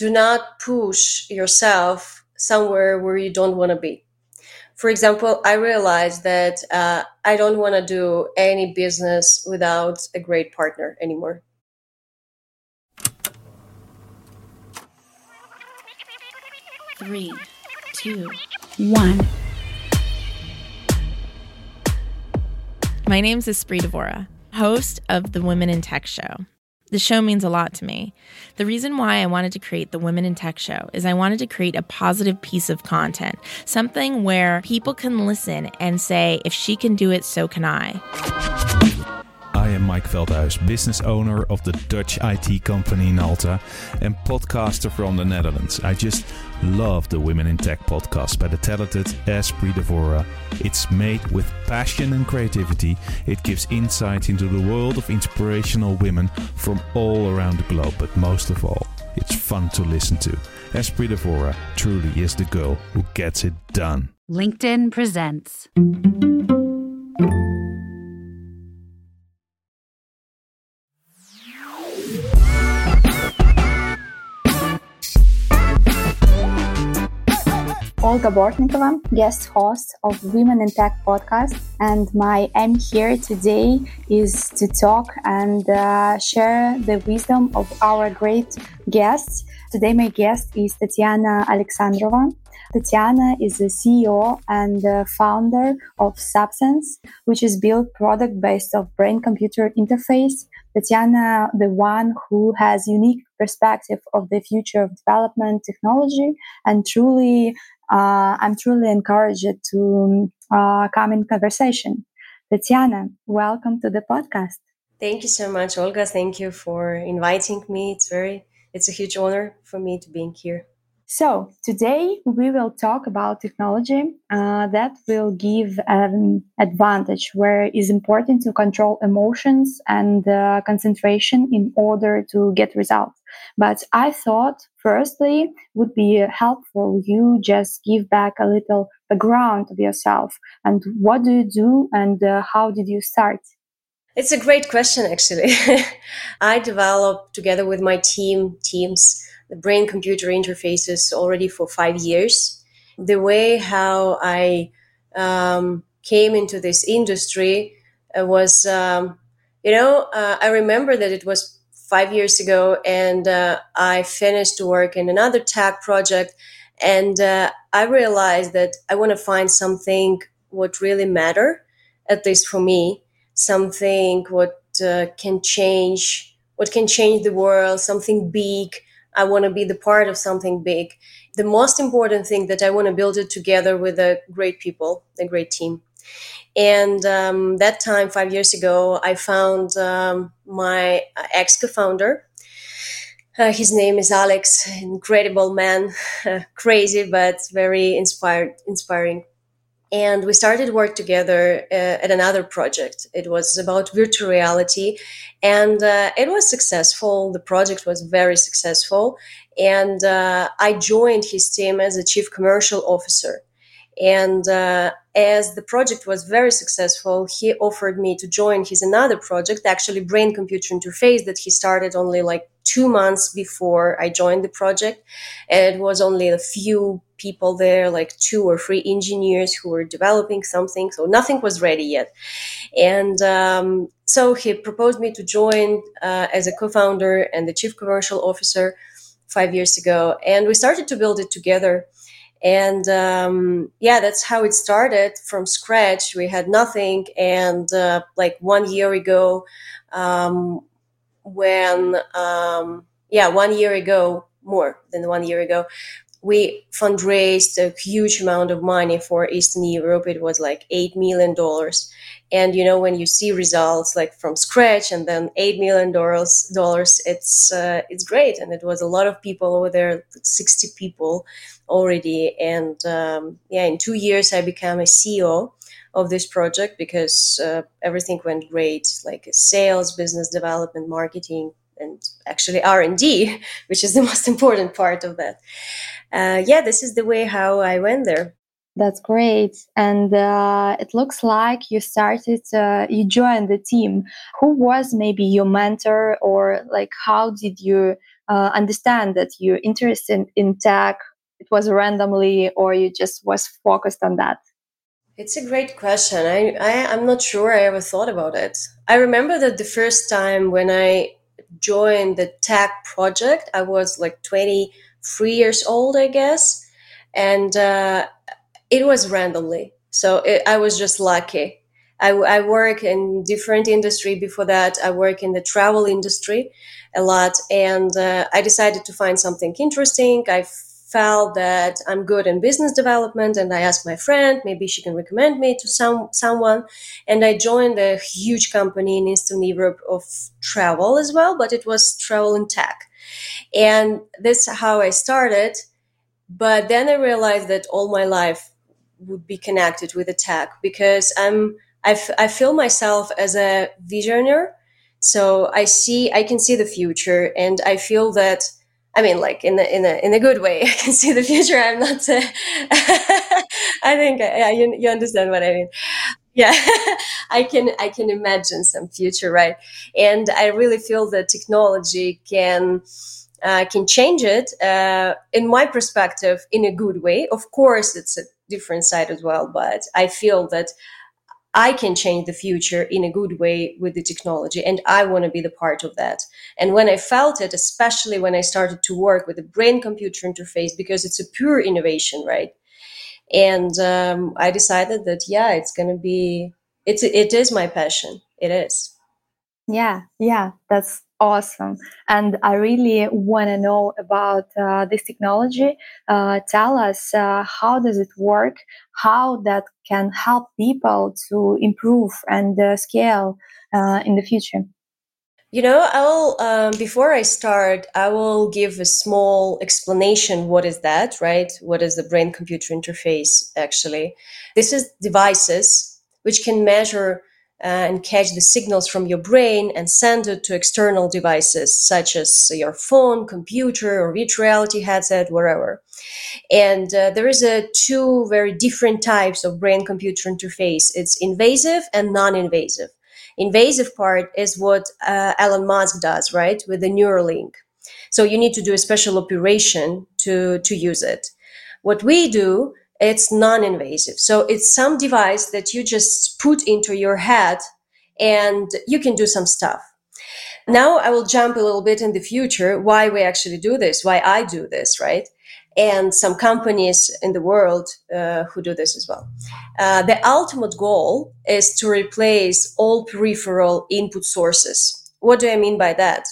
do not push yourself somewhere where you don't want to be. For example, I realized that uh, I don't want to do any business without a great partner anymore. Three, two, one. My name is Espree Devora host of the Women in Tech Show. The show means a lot to me. The reason why I wanted to create the Women in Tech Show is I wanted to create a positive piece of content, something where people can listen and say, if she can do it, so can I. I am Mike Veldhuis, business owner of the Dutch IT company Nalta and podcaster from the Netherlands. I just love the Women in Tech podcast by the talented Espree Devora. It's made with passion and creativity. It gives insight into the world of inspirational women from all around the globe, but most of all, it's fun to listen to. Espree Devora truly is the girl who gets it done. LinkedIn presents. Olga Bortnikova, guest host of Women in Tech podcast, and my aim here today is to talk and uh, share the wisdom of our great guests. Today, my guest is Tatiana Aleksandrova. Tatiana is the CEO and the founder of Substance, which is built product based of brain computer interface. Tatiana, the one who has unique perspective of the future of development technology and truly uh, I'm truly encouraged to uh, come in conversation. Tatiana, welcome to the podcast. Thank you so much, Olga. Thank you for inviting me. It's very, it's a huge honor for me to be here. So, today we will talk about technology uh, that will give an advantage where it is important to control emotions and uh, concentration in order to get results. But I thought, firstly, would be helpful you just give back a little background of yourself and what do you do and uh, how did you start? It's a great question, actually. I developed together with my team, teams, the brain computer interfaces already for five years. The way how I um, came into this industry uh, was, um, you know, uh, I remember that it was five years ago and uh, I finished work in another tech project and uh, I realized that I want to find something what really matter, at least for me, something what uh, can change, what can change the world, something big, I want to be the part of something big. The most important thing that I want to build it together with a great people, a great team. And um, that time, five years ago, I found um, my ex co-founder. Uh, his name is Alex, incredible man, crazy but very inspired, inspiring. And we started work together uh, at another project. It was about virtual reality and uh, it was successful. The project was very successful. And uh, i joined his team as a chief commercial officer and uh, as the project was very successful he offered me to join his another project actually brain computer interface that he started only like two months before i joined the project and it was only a few people there, like two or three engineers who were developing something. So nothing was ready yet. And um, so he proposed me to join uh, as a co-founder and the chief commercial officer five years ago. And we started to build it together. And um, yeah, that's how it started from scratch. We had nothing. And uh, like one year ago, um, when, um, yeah, one year ago, more than one year ago, we fundraised a huge amount of money for Eastern Europe. It was like $8 million. And, you know, when you see results like from scratch and then $8 million, dollars, dollars, it's, uh, it's great. And it was a lot of people over there, 60 people already. And um, yeah, in two years, I became a CEO of this project because uh, everything went great, like sales, business development, marketing, and actually r&d which is the most important part of that. Uh, yeah this is the way how i went there. That's great. And uh, it looks like you started uh, you joined the team. Who was maybe your mentor or like how did you uh, understand that you're interested in tech it was randomly or you just was focused on that? It's a great question. I, I I'm not sure I ever thought about it. I remember that the first time when I joined the tech project. I was like 23 years old, I guess. And uh, it was randomly. So it, I was just lucky. I, I work in different industry before that. I work in the travel industry a lot. And uh, I decided to find something interesting. I felt that I'm good in business development and I asked my friend, maybe she can recommend me to some someone. And I joined a huge company in Eastern Europe of travel as well, but it was travel and tech. And this is how I started. But then I realized that all my life would be connected with the tech because I'm I, f- I feel myself as a visionary. So I see I can see the future and I feel that I mean, like in a in a in a good way. I can see the future. I'm not. Uh, I think yeah, you you understand what I mean. Yeah, I can I can imagine some future, right? And I really feel that technology can. Uh, can change it uh, in my perspective in a good way of course it's a different side as well but i feel that I can change the future in a good way with the technology, and I want to be the part of that. And when I felt it, especially when I started to work with the brain computer interface, because it's a pure innovation, right? And um, I decided that, yeah, it's going to be, it's, it is my passion. It is. Yeah, yeah, that's awesome. And I really want to know about uh, this technology. Uh, tell us uh, how does it work? How that can help people to improve and uh, scale uh, in the future. You know, I will. Um, before I start, I will give a small explanation. What is that, right? What is the brain-computer interface? Actually, this is devices which can measure and catch the signals from your brain and send it to external devices such as your phone, computer, or virtual reality headset, wherever. And uh, there is a two very different types of brain-computer interface. It's invasive and non-invasive. Invasive part is what uh, Elon Musk does, right, with the Neuralink. So you need to do a special operation to to use it. What we do it's non-invasive. So it's some device that you just put into your head and you can do some stuff. Now i will jump a little bit in the future why we actually do this why i do this right? And some companies in the world uh, who do this as well. Uh, the ultimate goal is to replace all peripheral input sources. What do i mean by that?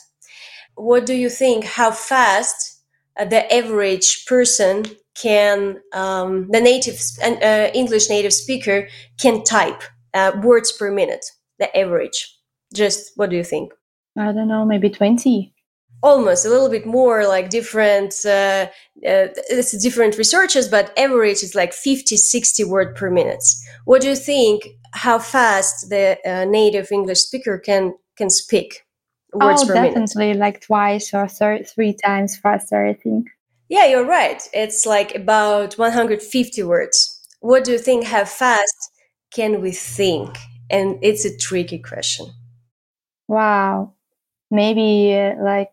What do you think how fast uh, the average person can um, the native uh, English native speaker can type uh, words per minute, the average. Just what do you think? I don't know, maybe twenty. Almost a little bit more, like different. Uh, uh it's different researches, but average is like 50, 60 word per minute. What do you think? How fast the uh, native English speaker can can speak? Words oh, definitely, minute? like twice or thir- three times faster. I think. Yeah, you're right. It's like about 150 words. What do you think? How fast can we think? And it's a tricky question. Wow. Maybe uh, like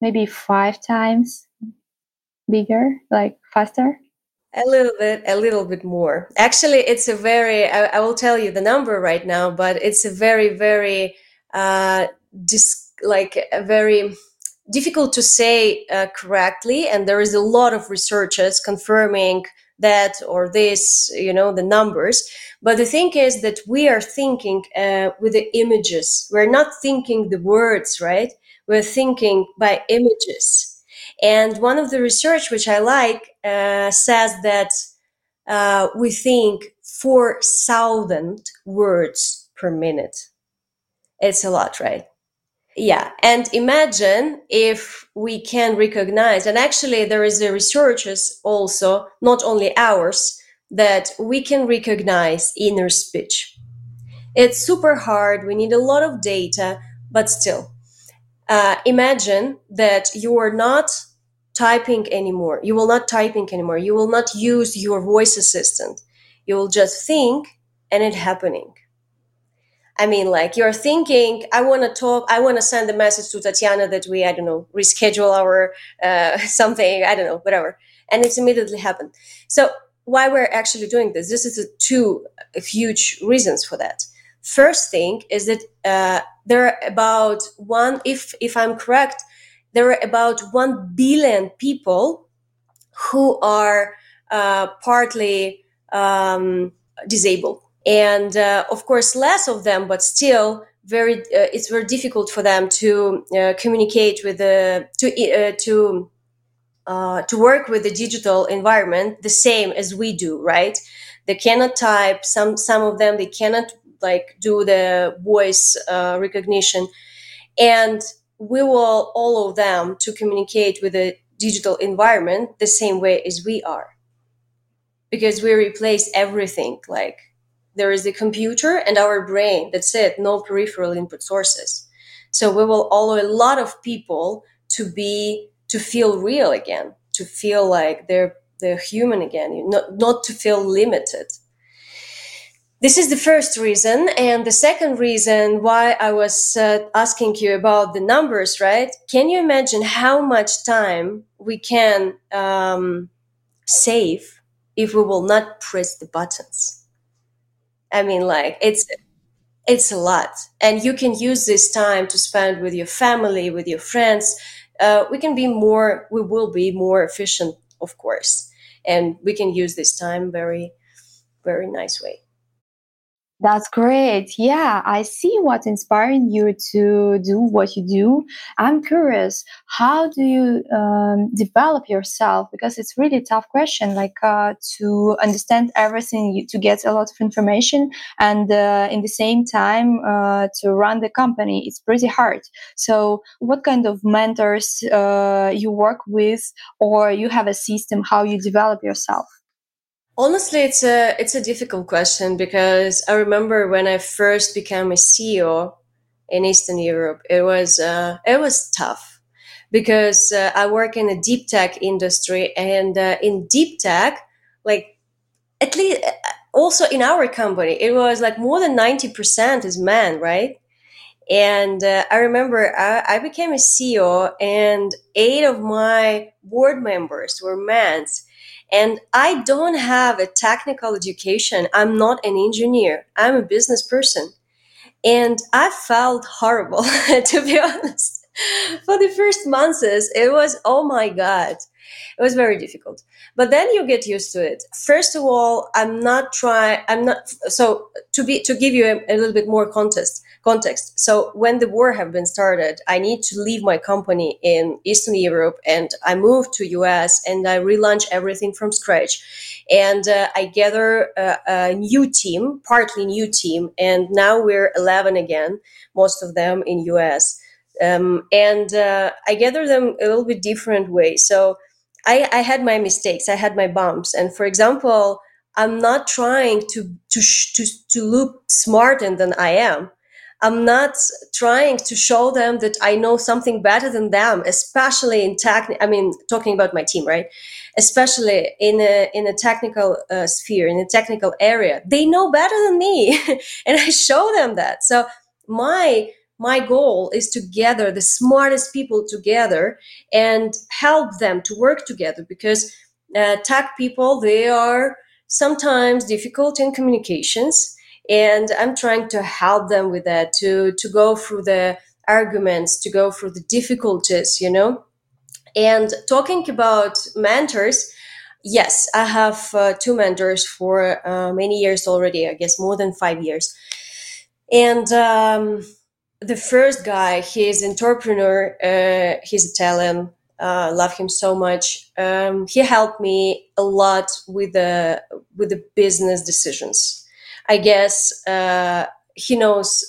maybe five times bigger, like faster? A little bit, a little bit more. Actually, it's a very, I, I will tell you the number right now, but it's a very, very, uh, dis- like a very, difficult to say uh, correctly and there is a lot of researchers confirming that or this you know the numbers but the thing is that we are thinking uh, with the images we're not thinking the words right we're thinking by images And one of the research which I like uh, says that uh, we think 4,000 words per minute. It's a lot, right? Yeah. And imagine if we can recognize, and actually there is a researches also, not only ours, that we can recognize inner speech. It's super hard. We need a lot of data, but still, uh, imagine that you are not typing anymore. You will not typing anymore. You will not use your voice assistant. You will just think and it happening. I mean, like you're thinking, I want to talk, I want to send a message to Tatiana that we, I don't know, reschedule our uh, something, I don't know, whatever. And it's immediately happened. So why we're actually doing this? This is two huge reasons for that. First thing is that uh, there are about one, if if I'm correct, there are about one billion people who are uh, partly um, disabled, and uh, of course less of them, but still very uh, it's very difficult for them to uh, communicate with the to uh, to uh, to work with the digital environment the same as we do, right? They cannot type. Some some of them they cannot like do the voice uh, recognition and we will all of them to communicate with the digital environment the same way as we are because we replace everything like there is a computer and our brain that's it no peripheral input sources so we will allow a lot of people to be to feel real again to feel like they're they're human again not not to feel limited this is the first reason. And the second reason why I was uh, asking you about the numbers, right? Can you imagine how much time we can um, save if we will not press the buttons? I mean, like, it's. It's a lot. And you can use this time to spend with your family, with your friends. Uh, we can be more, we will be more efficient, of course. And we can use this time very, very nice way. That's great. Yeah, I see what's inspiring you to do what you do. I'm curious, how do you um, develop yourself? Because it's really tough question, like uh, to understand everything, to get a lot of information, and uh, in the same time uh, to run the company. It's pretty hard. So, what kind of mentors uh, you work with, or you have a system how you develop yourself? Honestly, it's a it's a difficult question because I remember when I first became a CEO in Eastern Europe, it was uh, it was tough because uh, I work in a deep tech industry, and uh, in deep tech, like at least uh, also in our company, it was like more than ninety percent is men, right? And uh, I remember I, I became a CEO, and eight of my board members were men and I don't have a technical education. I'm not an engineer. I'm a business person. And I felt horrible, to be honest. For the first months, it was, oh my God, it was very difficult. But then you get used to it. First of all, I'm not trying, I'm not, so to be, to give you a, a little bit more context, context. So when the war have been started, I need to leave my company in Eastern Europe and I moved to US and I relaunch everything from scratch. And uh, I gather a, a new team, partly new team. And now we're 11 again, most of them in US. Um, and uh, I gather them a little bit different way. So I, I had my mistakes, I had my bumps, and for example, I'm not trying to to to to look smarter than I am. I'm not trying to show them that I know something better than them, especially in tech. I mean, talking about my team, right? Especially in a in a technical uh, sphere, in a technical area, they know better than me, and I show them that. So my my goal is to gather the smartest people together and help them to work together because uh, tech people they are sometimes difficult in communications and i'm trying to help them with that to to go through the arguments to go through the difficulties you know? And talking about mentors yes i have uh, two mentors for uh, many years already i guess more than five years. And um, the first guy, he's entrepreneur. Uh, he's Italian. Uh, love him so much. Um, he helped me a lot with the with the business decisions. I guess uh, he knows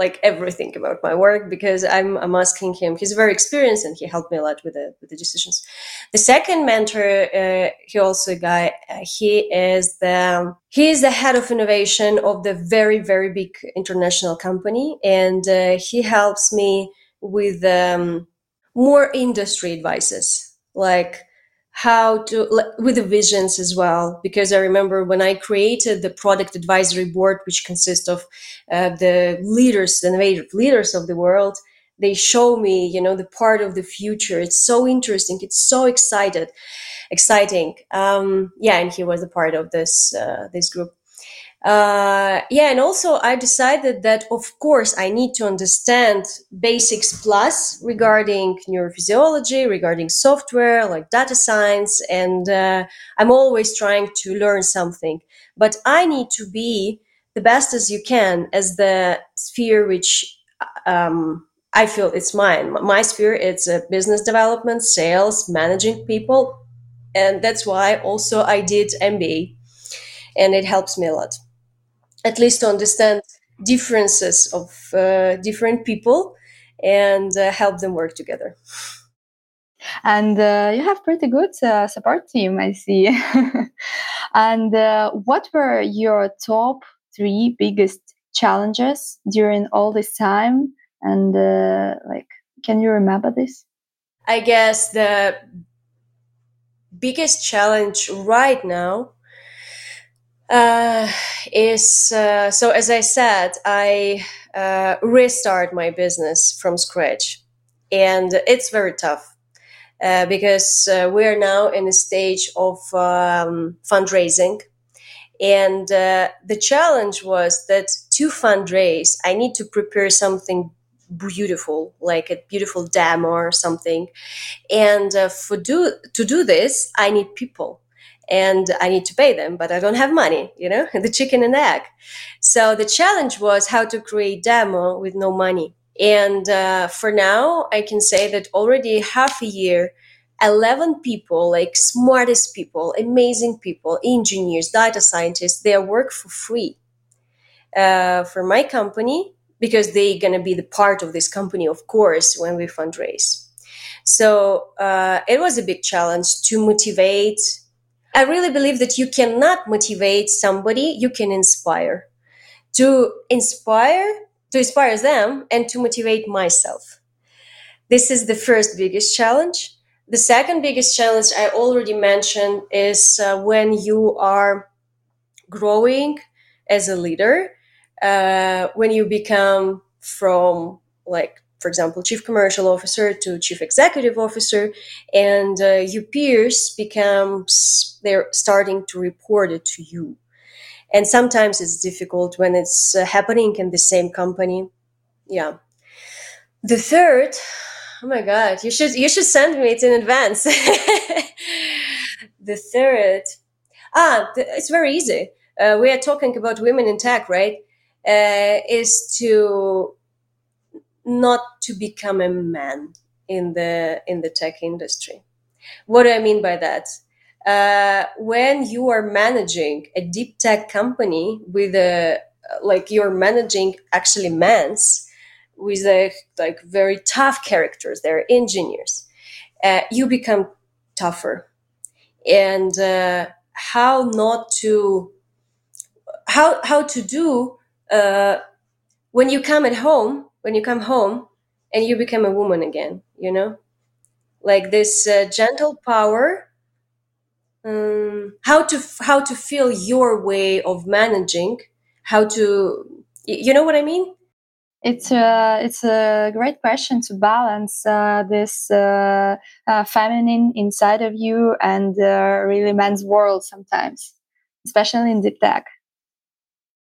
like everything about my work because I'm, I'm asking him. He's very experienced and he helped me a lot with the with the decisions. The second mentor, uh, he also a guy. Uh, he is the he is the head of innovation of the very very big international company, and uh, he helps me with um, more industry advices like how to with the visions as well because i remember when i created the product advisory board which consists of uh, the leaders the innovative leaders of the world they show me you know the part of the future. It's so interesting. It's so excited exciting. Um, yeah and he was a part of this uh, this group uh, yeah, and also I decided that of course I need to understand basics plus regarding neurophysiology, regarding software like data science, and uh, I'm always trying to learn something. But I need to be the best as you can as the sphere which um, I feel it's mine. My sphere it's uh, business development, sales, managing people, and that's why also I did MBA, and it helps me a lot at least to understand differences of uh, different people and uh, help them work together. And uh, you have pretty good uh, support team, I see. and uh, what were your top three biggest challenges during all this time? And uh, like, can you remember this? I guess the biggest challenge right now uh, is uh, so as I said, I uh, restart my business from scratch, and it's very tough uh, because uh, we are now in a stage of um, fundraising, and uh, the challenge was that to fundraise, I need to prepare something beautiful, like a beautiful demo or something, and for do to do this, I need people and I need to pay them, but I don't have money, you know, the chicken and egg. So the challenge was how to create demo with no money. And uh, for now, I can say that already half a year, 11 people, like smartest people, amazing people, engineers, data scientists, they work for free uh, for my company because they're going to be the part of this company, of course, when we fundraise. So uh, it was a big challenge to motivate I really believe that you cannot motivate somebody, you can inspire. To inspire, to inspire them and to motivate myself. This is the first biggest challenge. The second biggest challenge I already mentioned is uh, when you are growing as a leader, uh, when you become from like for example, chief commercial officer to chief executive officer, and uh, your peers becomes they're starting to report it to you. And sometimes it's difficult when it's uh, happening in the same company. Yeah. The third, oh my god, you should you should send me it in advance. the third, ah, it's very easy. Uh, we are talking about women in tech, right? Uh, is to not to become a man in the in the tech industry. What do I mean by that? Uh, when you are managing a deep tech company with a like you're managing actually men's with a like very tough characters, they're engineers. Uh, you become tougher, and uh, how not to how how to do uh, when you come at home when you come home and you become a woman again you know like this uh, gentle power um, how to how to feel your way of managing how to you know what i mean it's a it's a great question to balance uh, this uh, uh, feminine inside of you and uh, really men's world sometimes, especially in deep tech.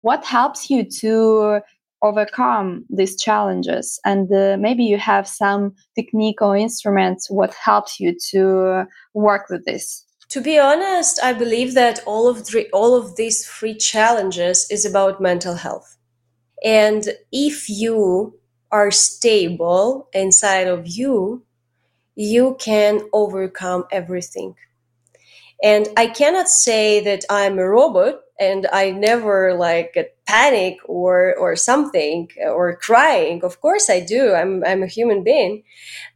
What helps you to overcome these challenges. And uh, maybe you have some technique or instruments what helps you to work with this. To be honest i believe that all of all of these three challenges is about mental health. And if you are stable inside of you you can overcome everything. And I cannot say that I'm a robot and I never like panic or or something or crying. Of course I do. I'm I'm a human being.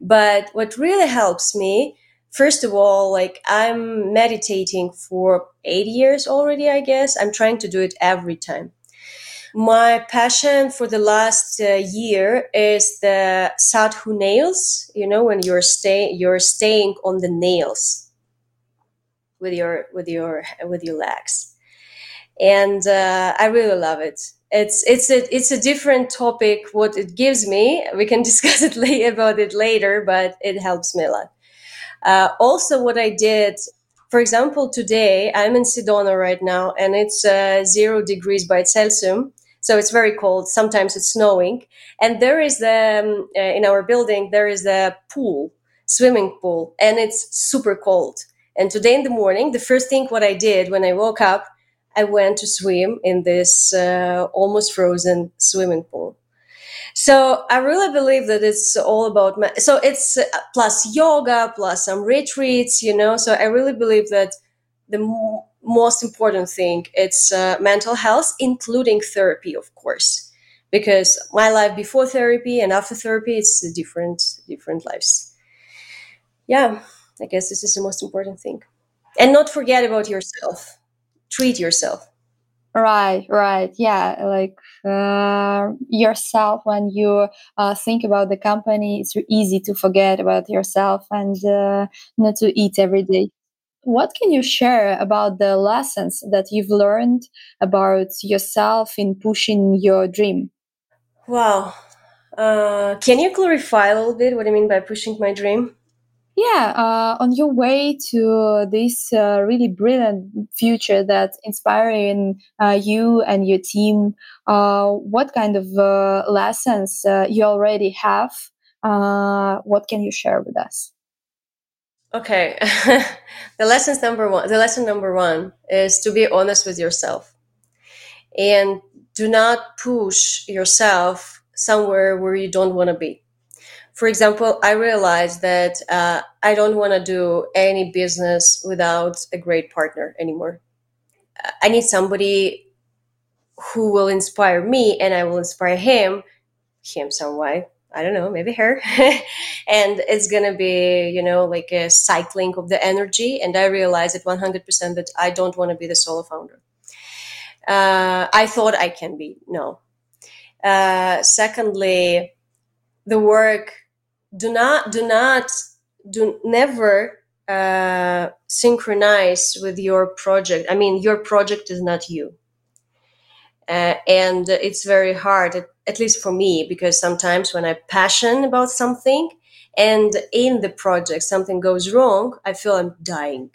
But what really helps me, first of all, like I'm meditating for 8 years already, I guess. I'm trying to do it every time. My passion for the last uh, year is the sadhu nails, you know, when you're staying you're staying on the nails with your with your with your legs and uh, i really love it. It's it's a it's a different topic what it gives me. We can discuss it about it later but it helps me a lot. Uh, also what i did for example today i'm in sedona right now and it's uh, zero degrees by celsius so it's very cold. Sometimes it's snowing. And there is the um, uh, in our building there is a pool swimming pool and it's super cold. And today in the morning, the first thing what I did when I woke up, I went to swim in this uh, almost frozen swimming pool. So I really believe that it's all about ma- so it's uh, plus yoga plus some retreats, you know. So I really believe that the m- most important thing it's uh, mental health, including therapy, of course, because my life before therapy and after therapy it's different different lives. Yeah. I guess this is the most important thing. And not forget about yourself. Treat yourself. Right, right. Yeah, like uh, yourself when you uh, think about the company, it's easy to forget about yourself and uh, not to eat every day. What can you share about the lessons that you've learned about yourself in pushing your dream? Wow. Uh, can you clarify a little bit what I mean by pushing my dream? Yeah uh, on your way to this uh, really brilliant future that's inspiring uh, you and your team uh, what kind of uh, lessons uh, you already have what can you share with us? Okay the lessons number one the lesson number one is to be honest with yourself. And do not push yourself somewhere where you don't want to be for example, I realized that uh, I don't want to do any business without a great partner anymore. I need somebody who will inspire me and I will inspire him, him some way. I don't know, maybe her. and it's going to be, you know, like a cycling of the energy. And I realized at 100% that I don't want to be the solo founder. Uh, I thought I can be. No. Uh, secondly, the work do not do not do never uh, synchronize with your project. I mean, your project is not you. Uh, and it's very hard, at, at, least for me, because sometimes when I'm passionate about something and in the project something goes wrong, I feel I'm dying.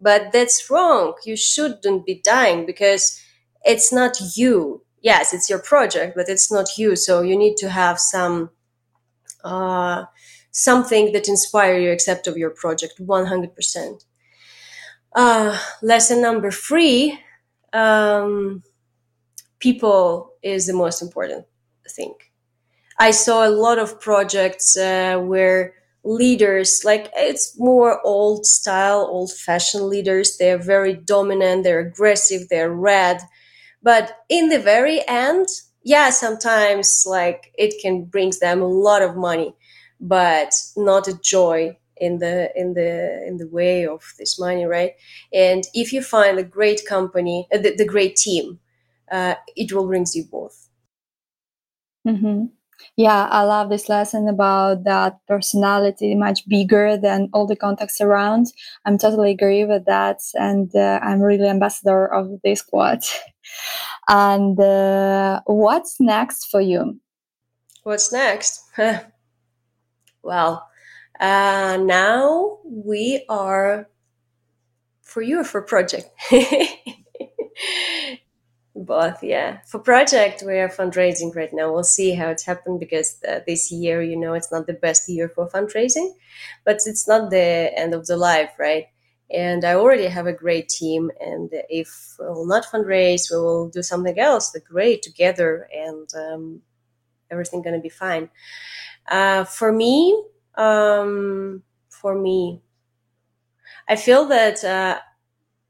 But that's wrong. You shouldn't be dying because it's not you. Yes, it's your project, but it's not you. So you need to have some uh, something that inspire you except of your project 100% uh, lesson number three um, people is the most important thing. I saw a lot of projects uh, where leaders like it's more old style old fashioned leaders. They're very dominant they're aggressive they're red. But in the very end yeah, sometimes like it can brings them a lot of money, but not a joy in the in the in the way of this money, right? And if you find a great company, uh, the, the, great team, uh, it will brings you both. Mm-hmm. Yeah, I love this lesson about that personality much bigger than all the contacts around. I'm totally agree with that, and uh, I'm really ambassador of this quote. And uh, what's next for you? What's next? well, uh, now we are for you or for project. Both, yeah. For project, we are fundraising right now. We'll see how it's happened because uh, this year, you know, it's not the best year for fundraising, but it's not the end of the life, right? And I already have a great team. And if we will not fundraise, we will do something else. The great together, and um, everything gonna be fine. Uh, for me, Um, for me, I feel that uh,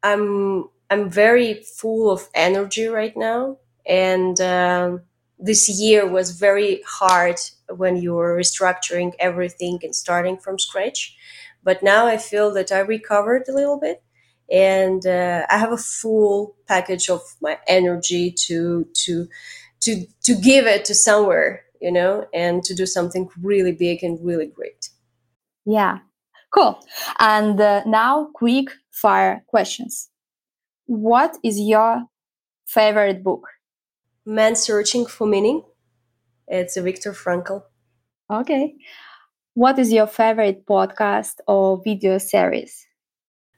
I'm I'm very full of energy right now, and um, this year was very hard when you were restructuring everything and starting from scratch. But now I feel that I recovered a little bit, and uh, I have a full package of my energy to to to to give it to somewhere, you know, and to do something really big and really great. Yeah, cool. And uh, now, quick fire questions. What is your favorite book? Man Searching for Meaning. It's a Viktor Frankl. Okay. What is your favorite podcast or video series?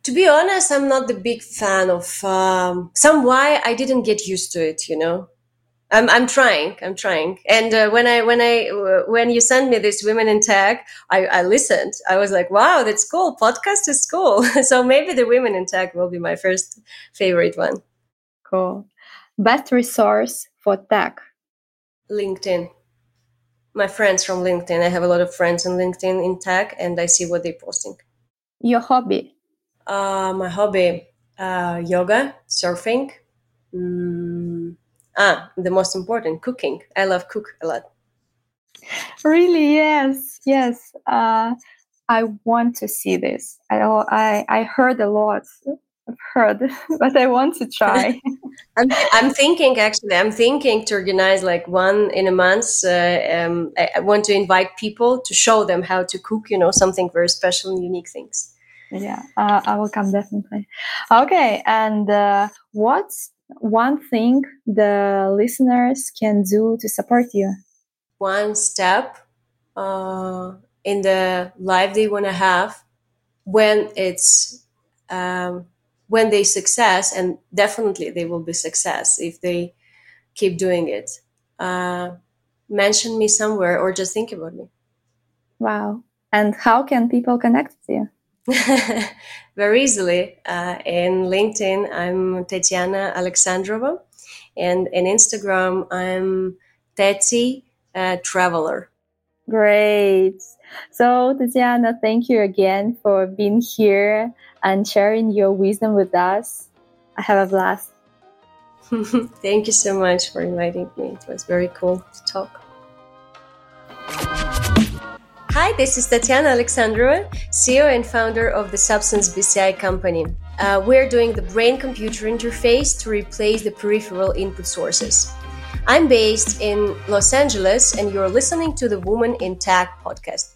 To be honest, I'm not the big fan of um, some why I didn't get used to it, you know. I'm, I'm trying. I'm trying. And uh, when I when I when you sent me this women in tech, I, I listened. I was like, wow, that's cool. Podcast is cool. so maybe the women in tech will be my first favorite one. Cool. Best resource for tech. LinkedIn. My friends from LinkedIn. I have a lot of friends on LinkedIn in tech, and I see what they're posting. Your hobby. Uh, my hobby: uh, yoga, surfing. Mm Ah, the most important, cooking. I love cook a lot. Really? Yes, yes. Uh, I want to see this. I I I heard a lot. I've heard, but I want to try. I'm, I'm thinking actually. I'm thinking to organize like one in a month. Uh, um, I, I, want to invite people to show them how to cook. You know, something very special and unique things. Yeah, uh, I will come definitely. Okay, and uh, what's one thing the listeners can do to support you? One step uh, in the life they want to have when it's um, when they success, and definitely they will be success if they keep doing it. Uh, mention me somewhere or just think about me. Wow. And how can people connect with you? Very easily. Uh, in LinkedIn, I'm Tatiana Aleksandrova. And in Instagram, I'm Tati uh, Traveler. Great. So, Tatiana, thank you again for being here and sharing your wisdom with us. I have a blast. thank you so much for inviting me. It was very cool to talk. Hi, this is Tatiana Aleksandrova, CEO and founder of the Substance BCI company. Uh, we're doing the brain computer interface to replace the peripheral input sources. I'm based in Los Angeles, and you're listening to the Woman in Tech podcast.